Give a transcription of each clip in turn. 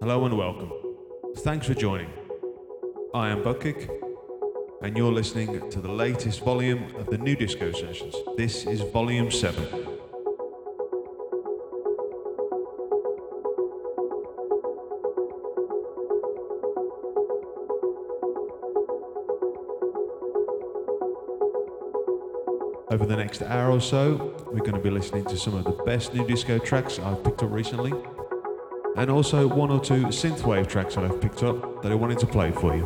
Hello and welcome. Thanks for joining. I am Buttkick, and you're listening to the latest volume of the Nudisco Sessions. This is Volume 7. Over the next hour or so, we're going to be listening to some of the best new disco tracks I've picked up recently and also one or two synthwave tracks that I've picked up that I wanted to play for you.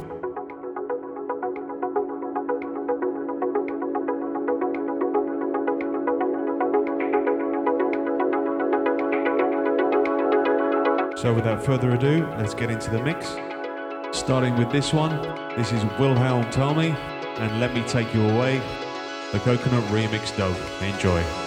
So without further ado, let's get into the mix. Starting with this one, this is Wilhelm Me and Let Me Take You Away, the Coconut Remix Dope. Enjoy.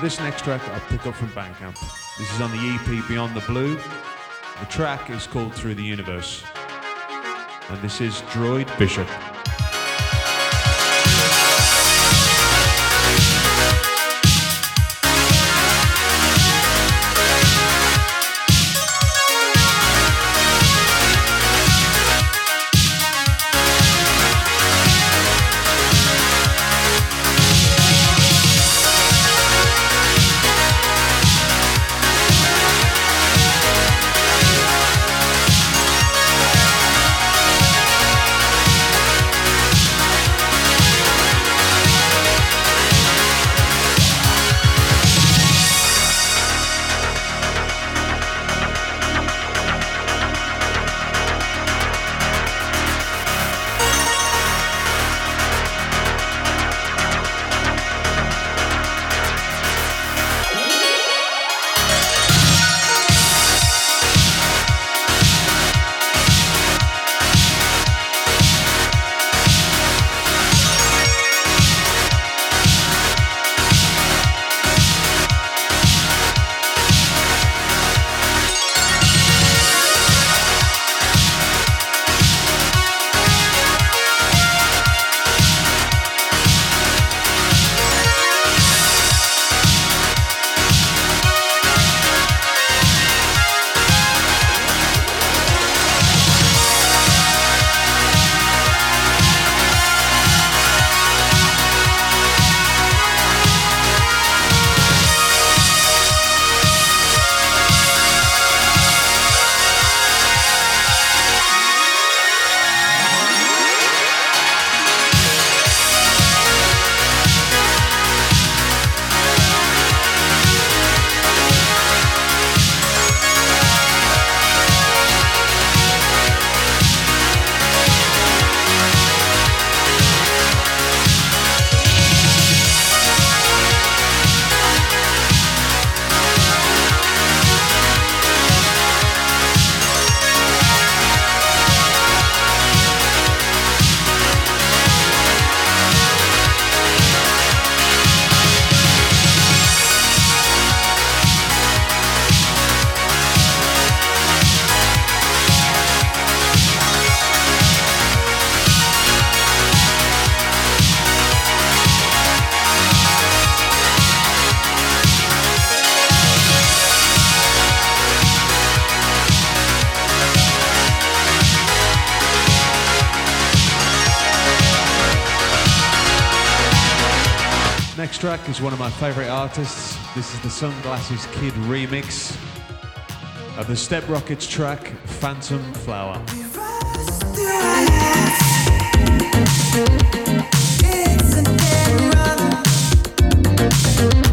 This next track I picked up from Bandcamp. This is on the EP Beyond the Blue. The track is called Through the Universe. And this is Droid Bishop. one of my favourite artists. This is the Sunglasses Kid remix of the Step Rockets track Phantom Flower. It's a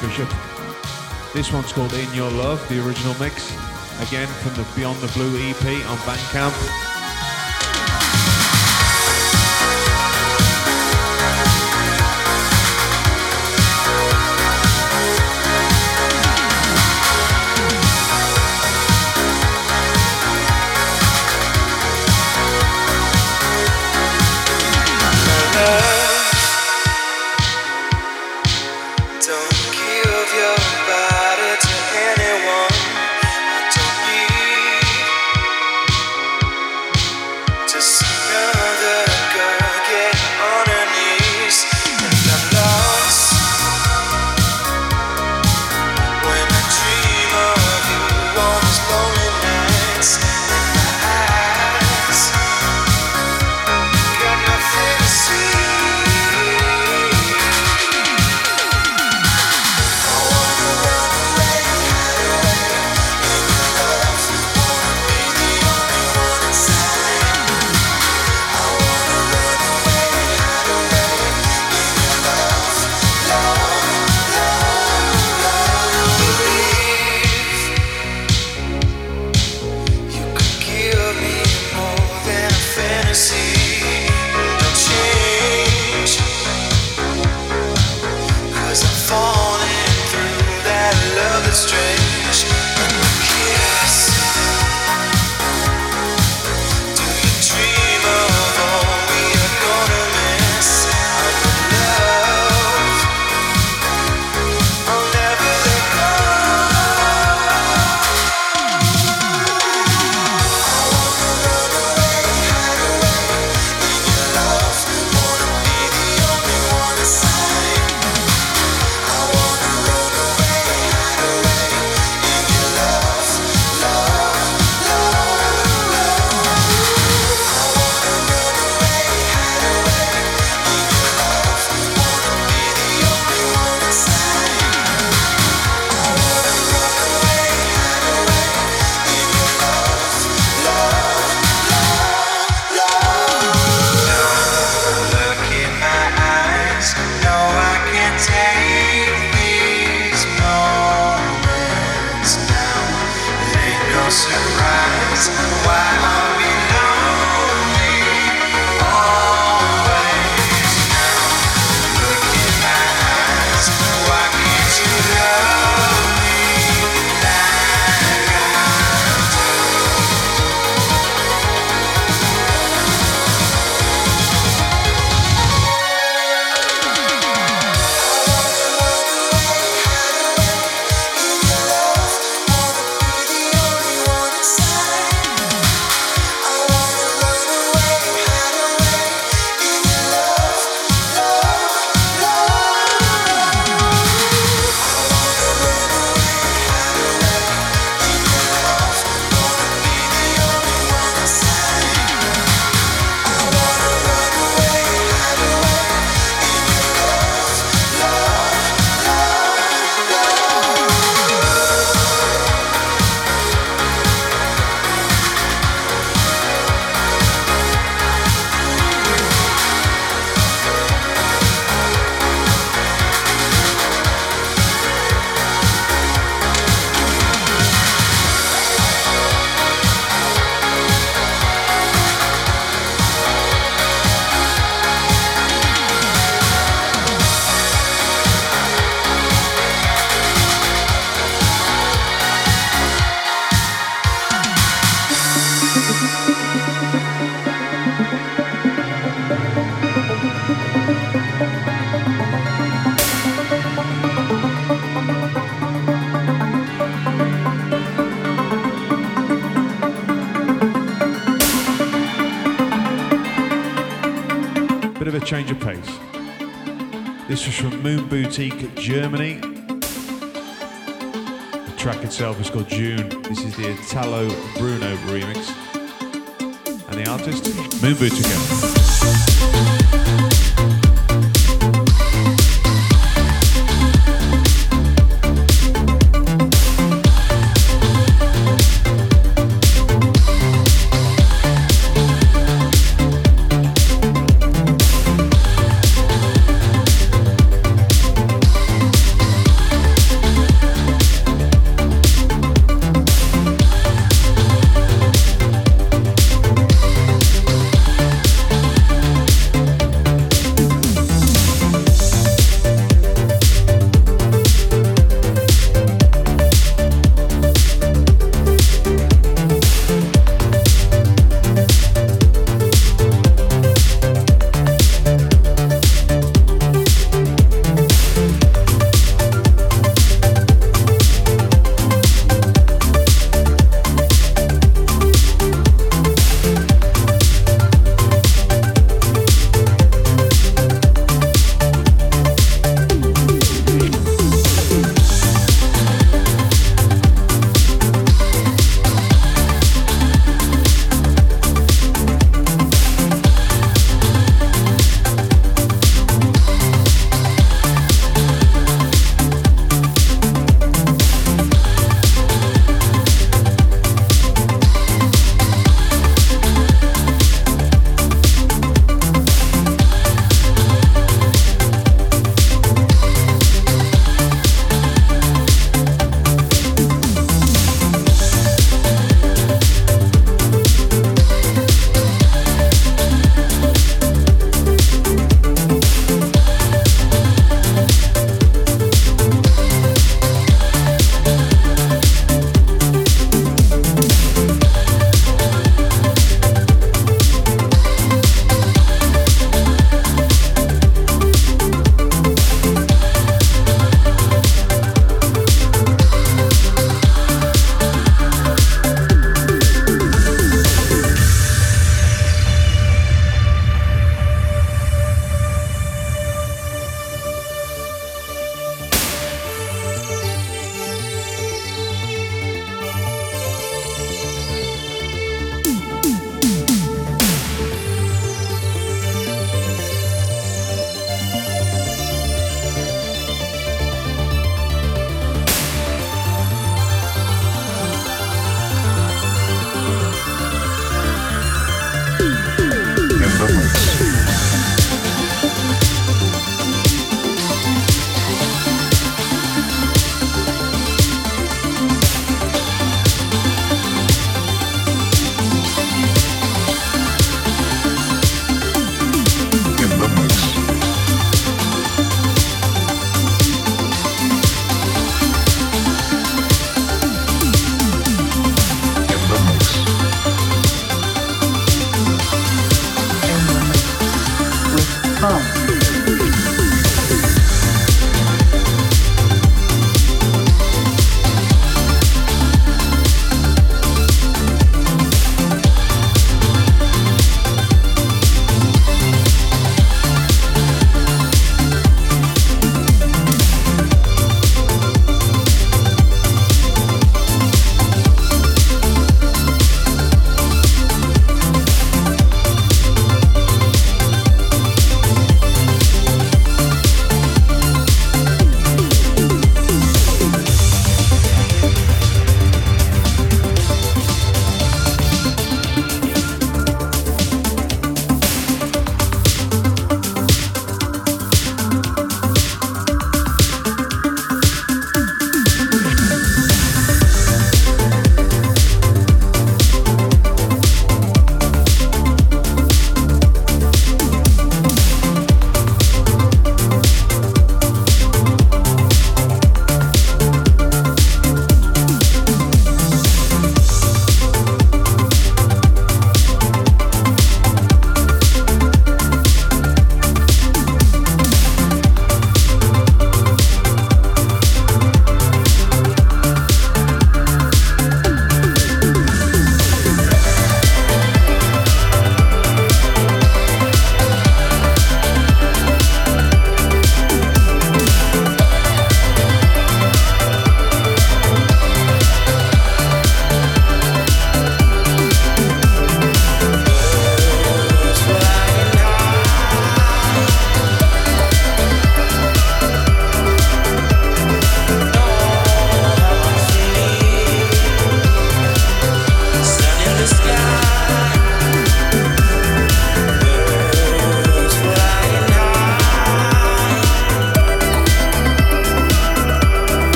Bishop. This one's called In Your Love, the original mix. Again from the Beyond the Blue EP on Bandcamp. The Italo Bruno remix. And the artist, Moon Boutique.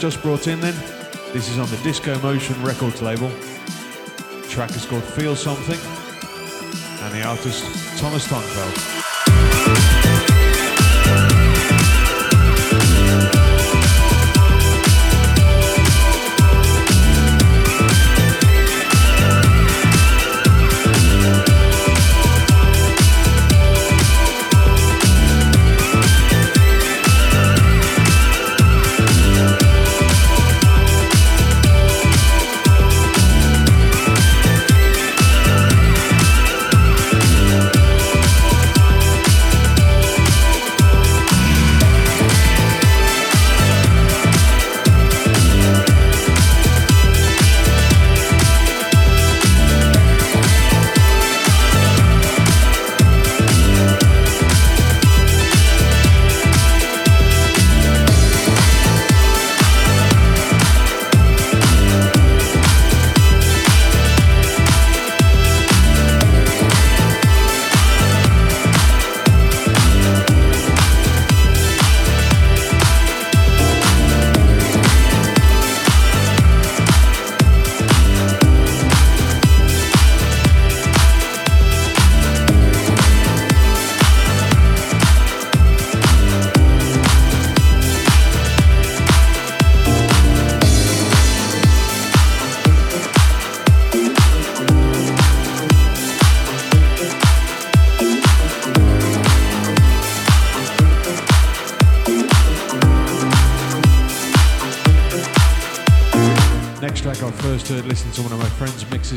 Just brought in then. This is on the Disco Motion Records label. The track is called Feel Something, and the artist Thomas Tonfeld.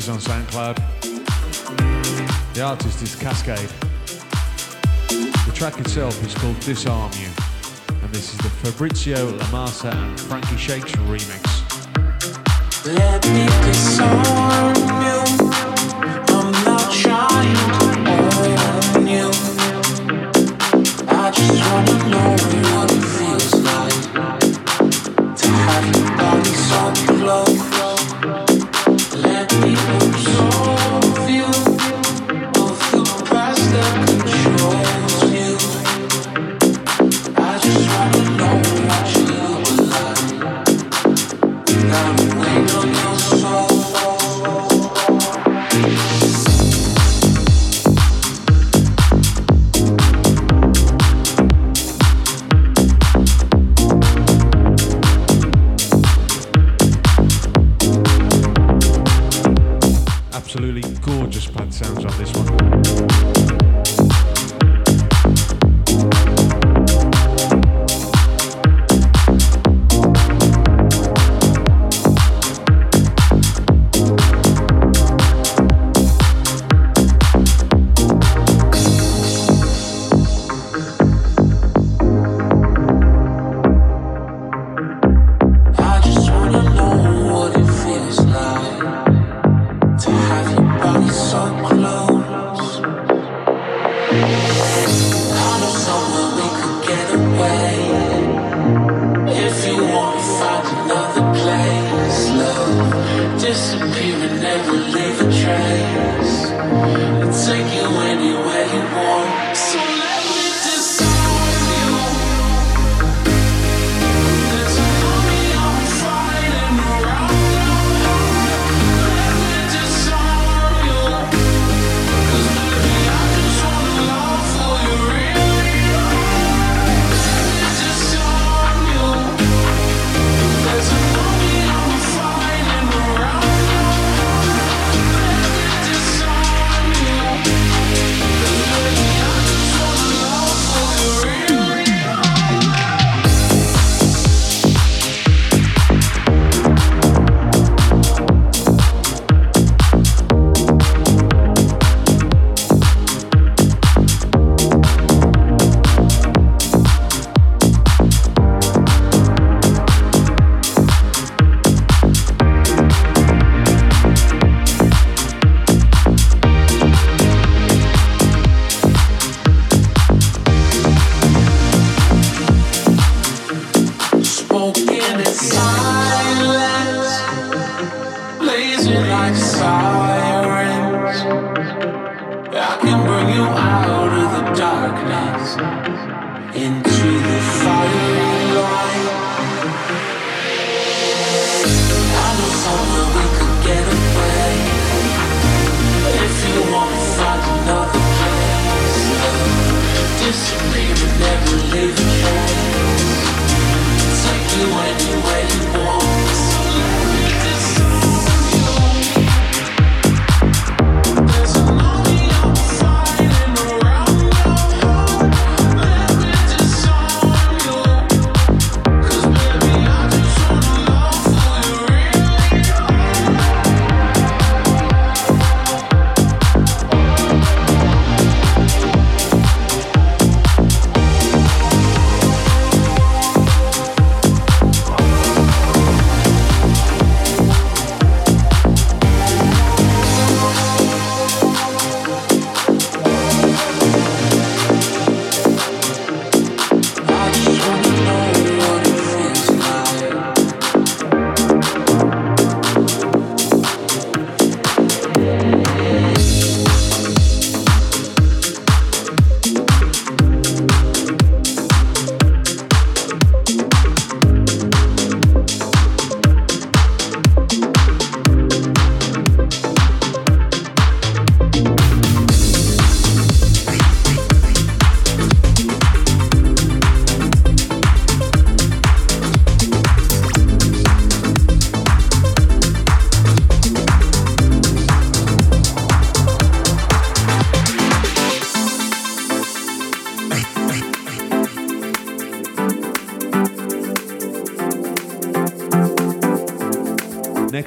On SoundCloud. The artist is Cascade. The track itself is called Disarm You, and this is the Fabrizio Lamasa and Frankie Shakes remix.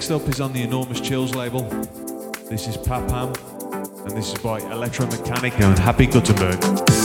Next up is on the Enormous Chills label. This is Papam, and this is by Electromechanic and Happy Gutenberg.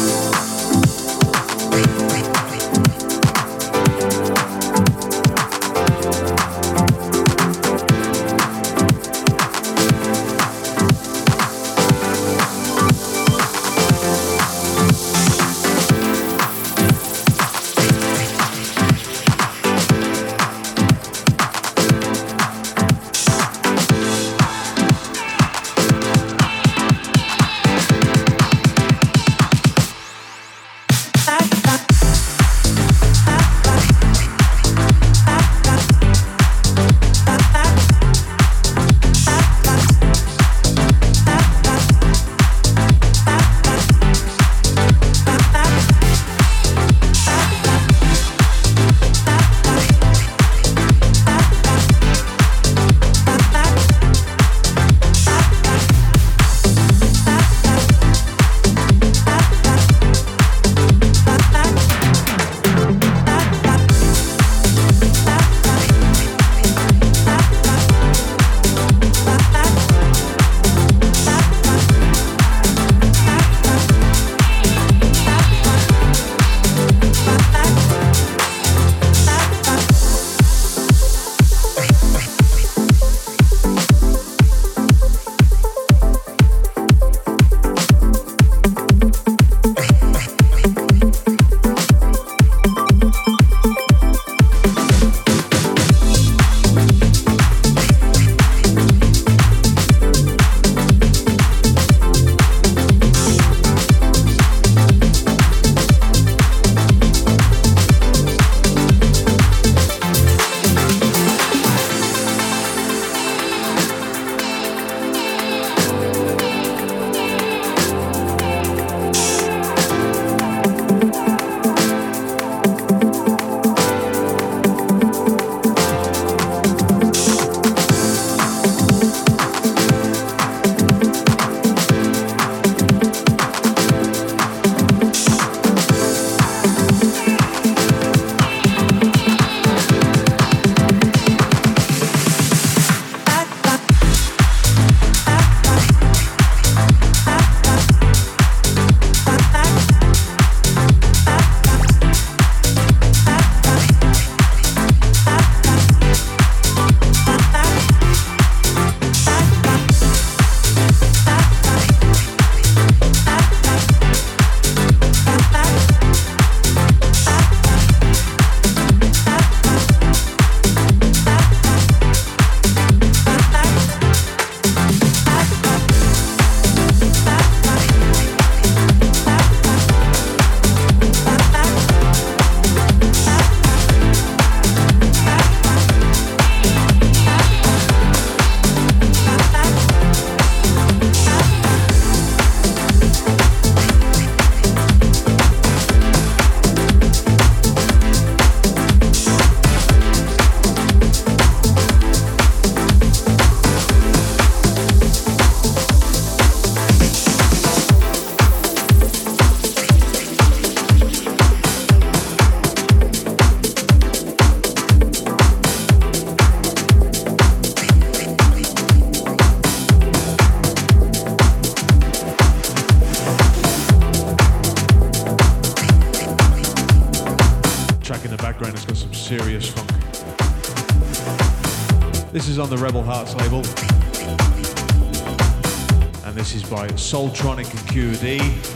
The Rebel Hearts label. And this is by Soultronic and QD.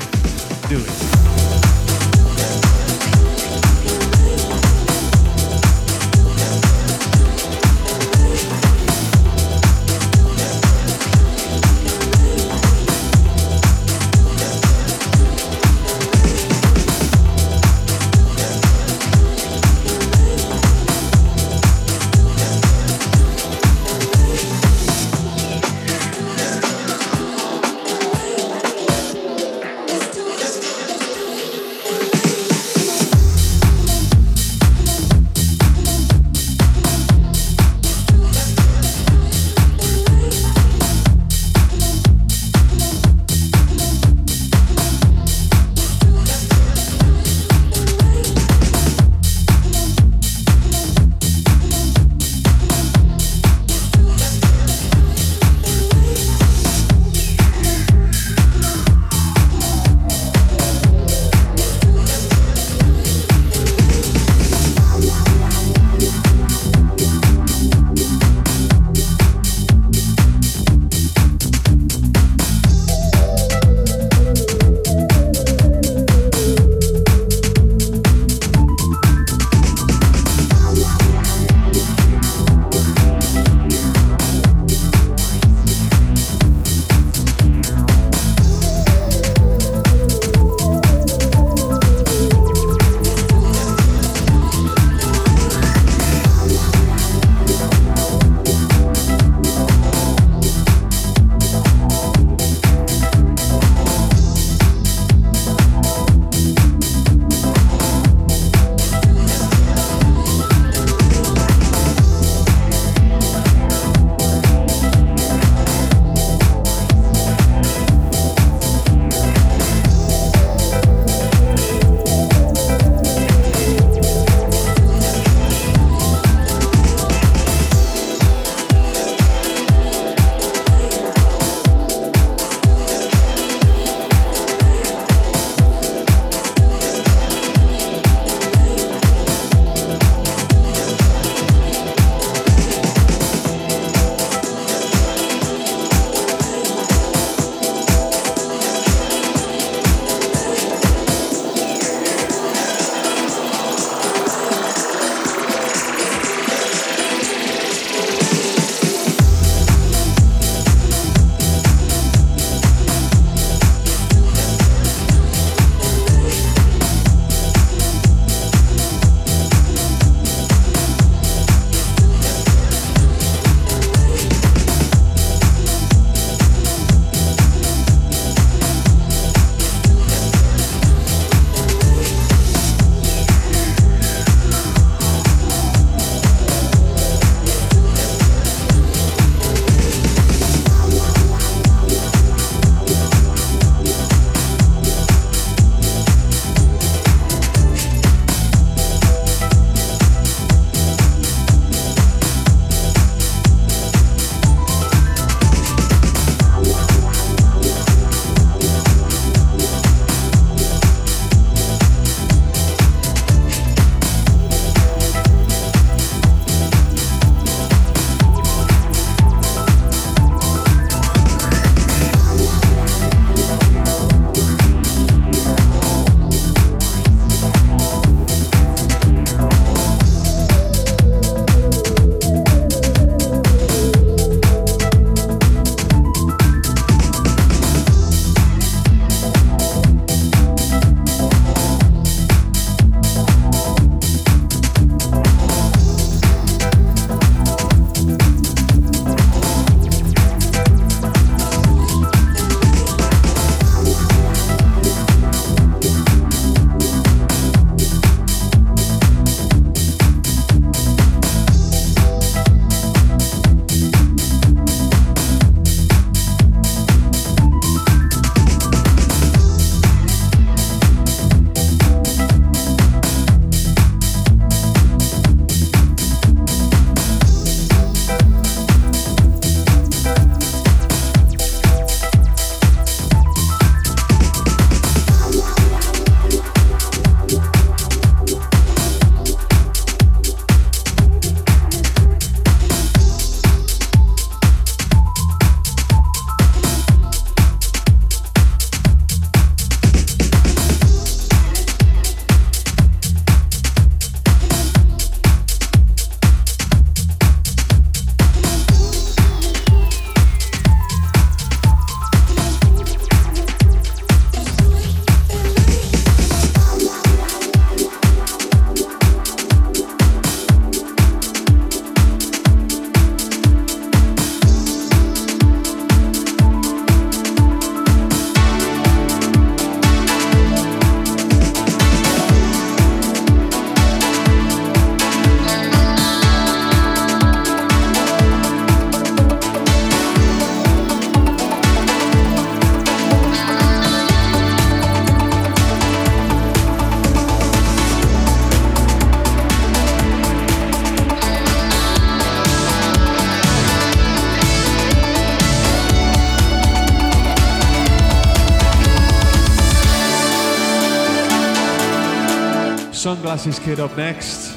Kid up next.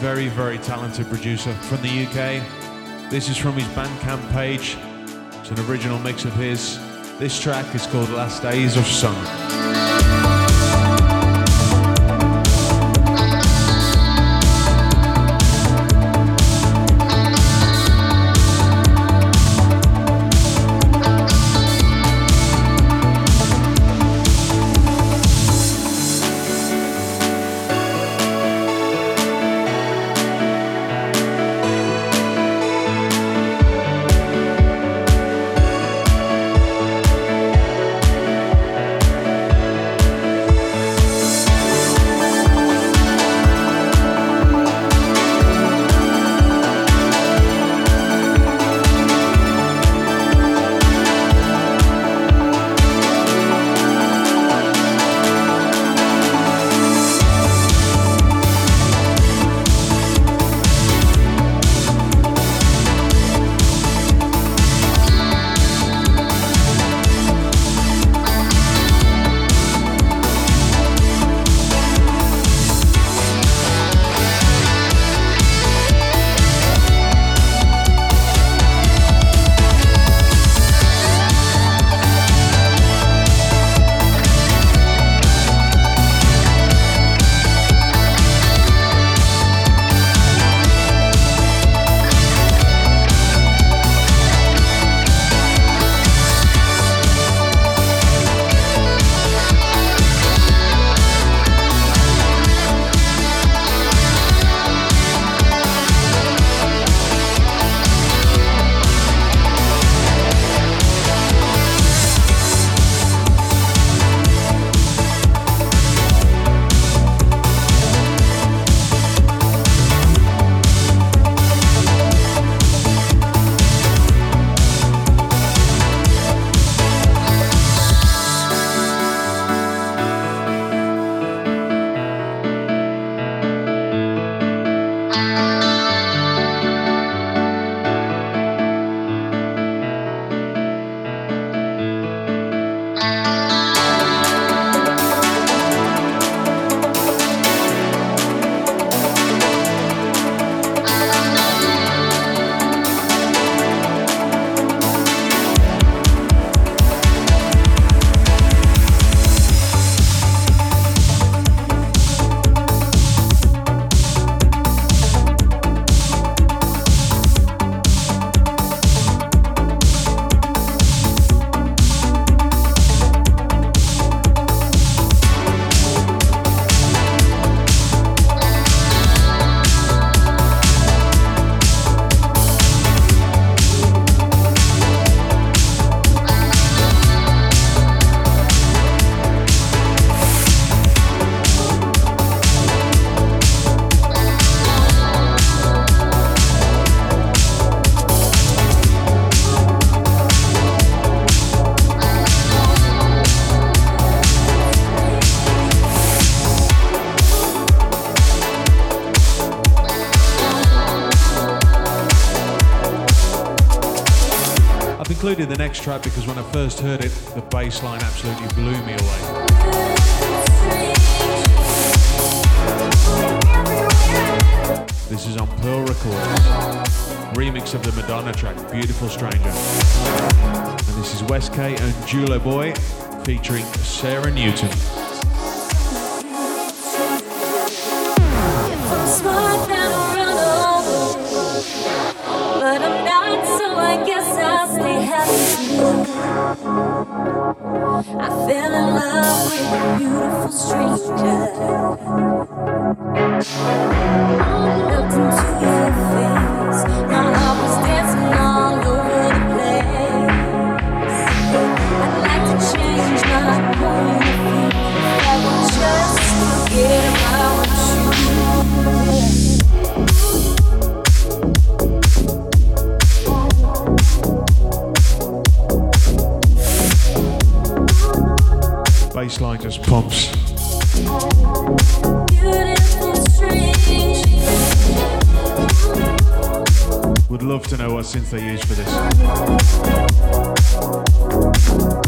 Very, very talented producer from the UK. This is from his Bandcamp page. It's an original mix of his. This track is called Last Days of Summer. I've included the next track because when I first heard it, the bass line absolutely blew me away. This is on Pearl Records. Remix of the Madonna track, Beautiful Stranger. And this is West K and Julo Boy featuring Sarah Newton. I fell in love with a beautiful stranger. Looked into your face, my heart was dancing all over the place. I'd like to change my point of view. I would just forget about Bass line just pumps. Would love to know what synth they use for this.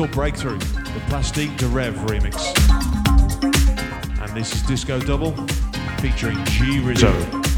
called Breakthrough, the Plastique de Rêve remix. And this is Disco Double featuring G Rizzo.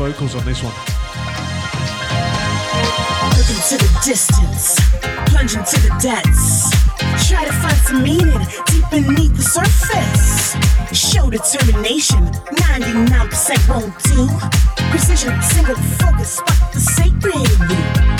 vocals on this one. Look into the distance, plunge into the depths. Try to find some meaning deep beneath the surface. Show determination, 99% won't do. Precision, single focus, spot the sacred in you.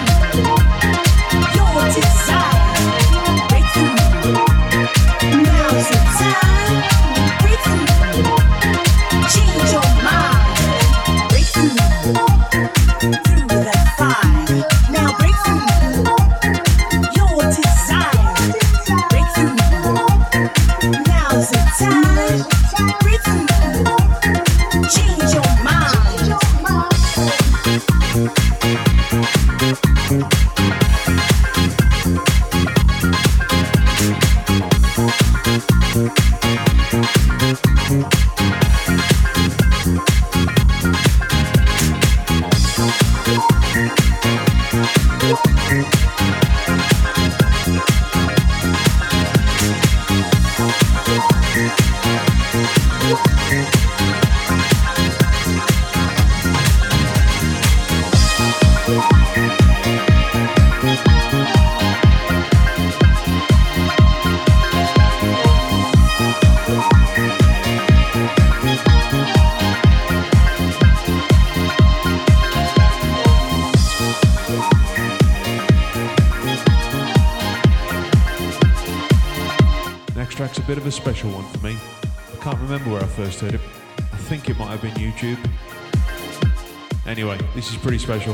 special.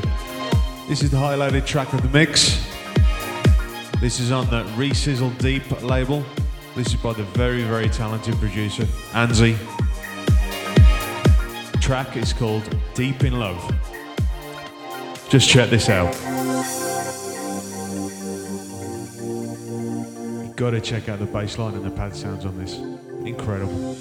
This is the highlighted track of the mix. This is on the Resizzle Deep label. This is by the very, very talented producer, Anzi. Track is called Deep in Love. Just check this out. You gotta check out the bass line and the pad sounds on this. Incredible.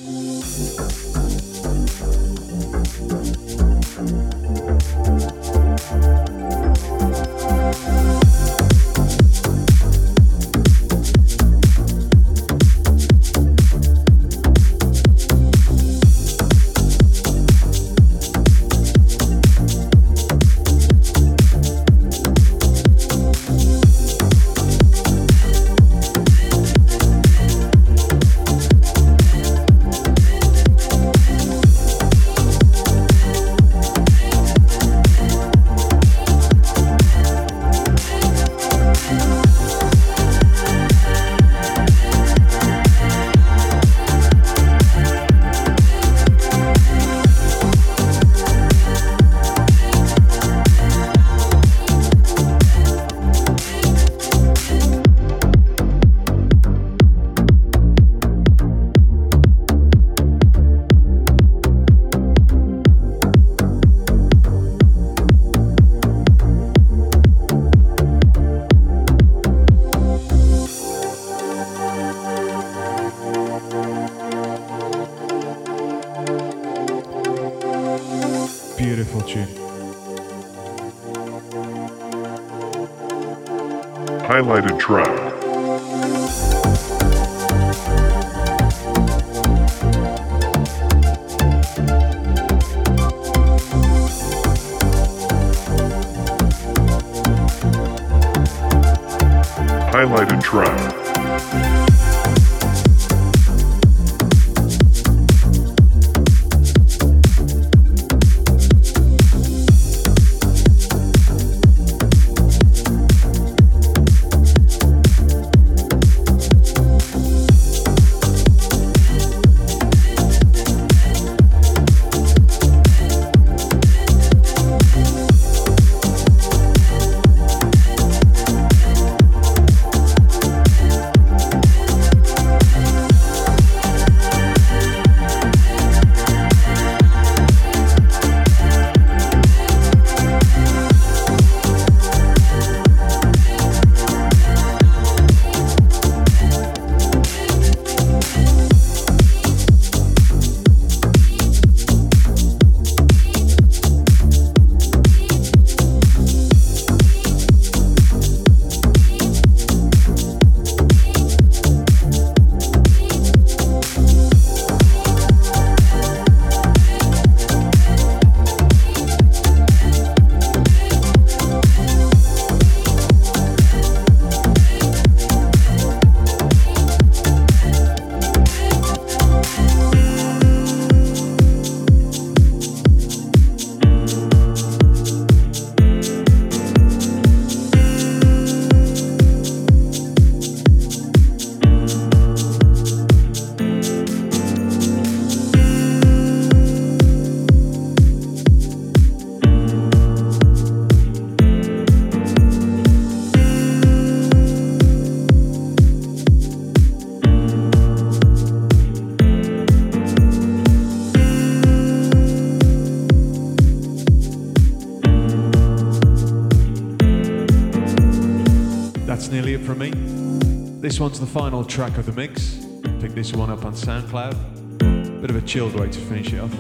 This one's the final track of the mix. Pick this one up on SoundCloud. Bit of a chilled way to finish it off.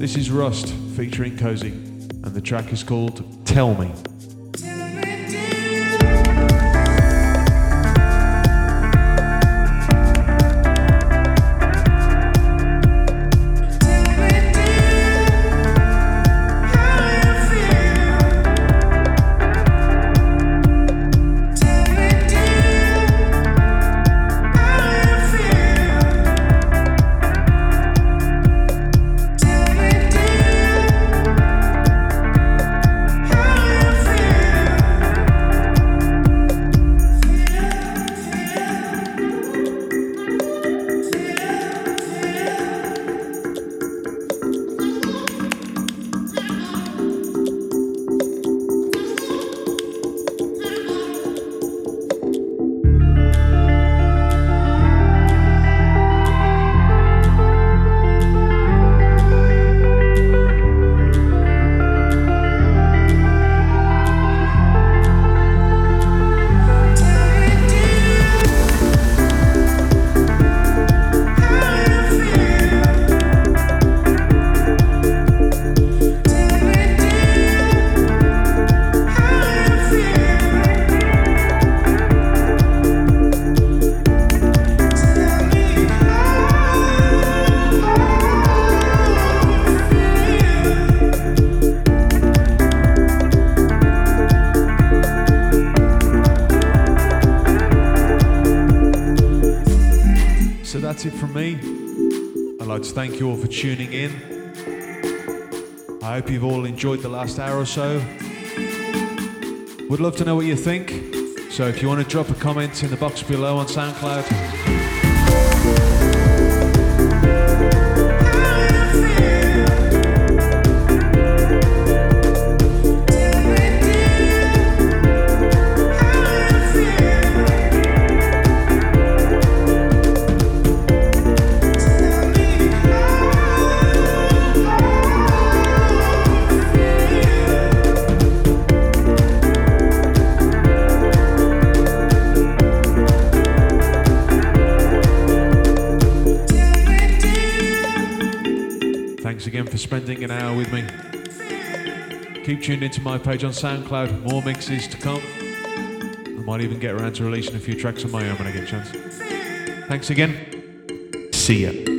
This is Rust featuring Cozy, and the track is called Tell Me. Tuning in. I hope you've all enjoyed the last hour or so. Would love to know what you think. So if you want to drop a comment in the box below on SoundCloud, Keep tuned into my page on SoundCloud, more mixes to come. I might even get around to releasing a few tracks on my own when I get a chance. Thanks again. See ya.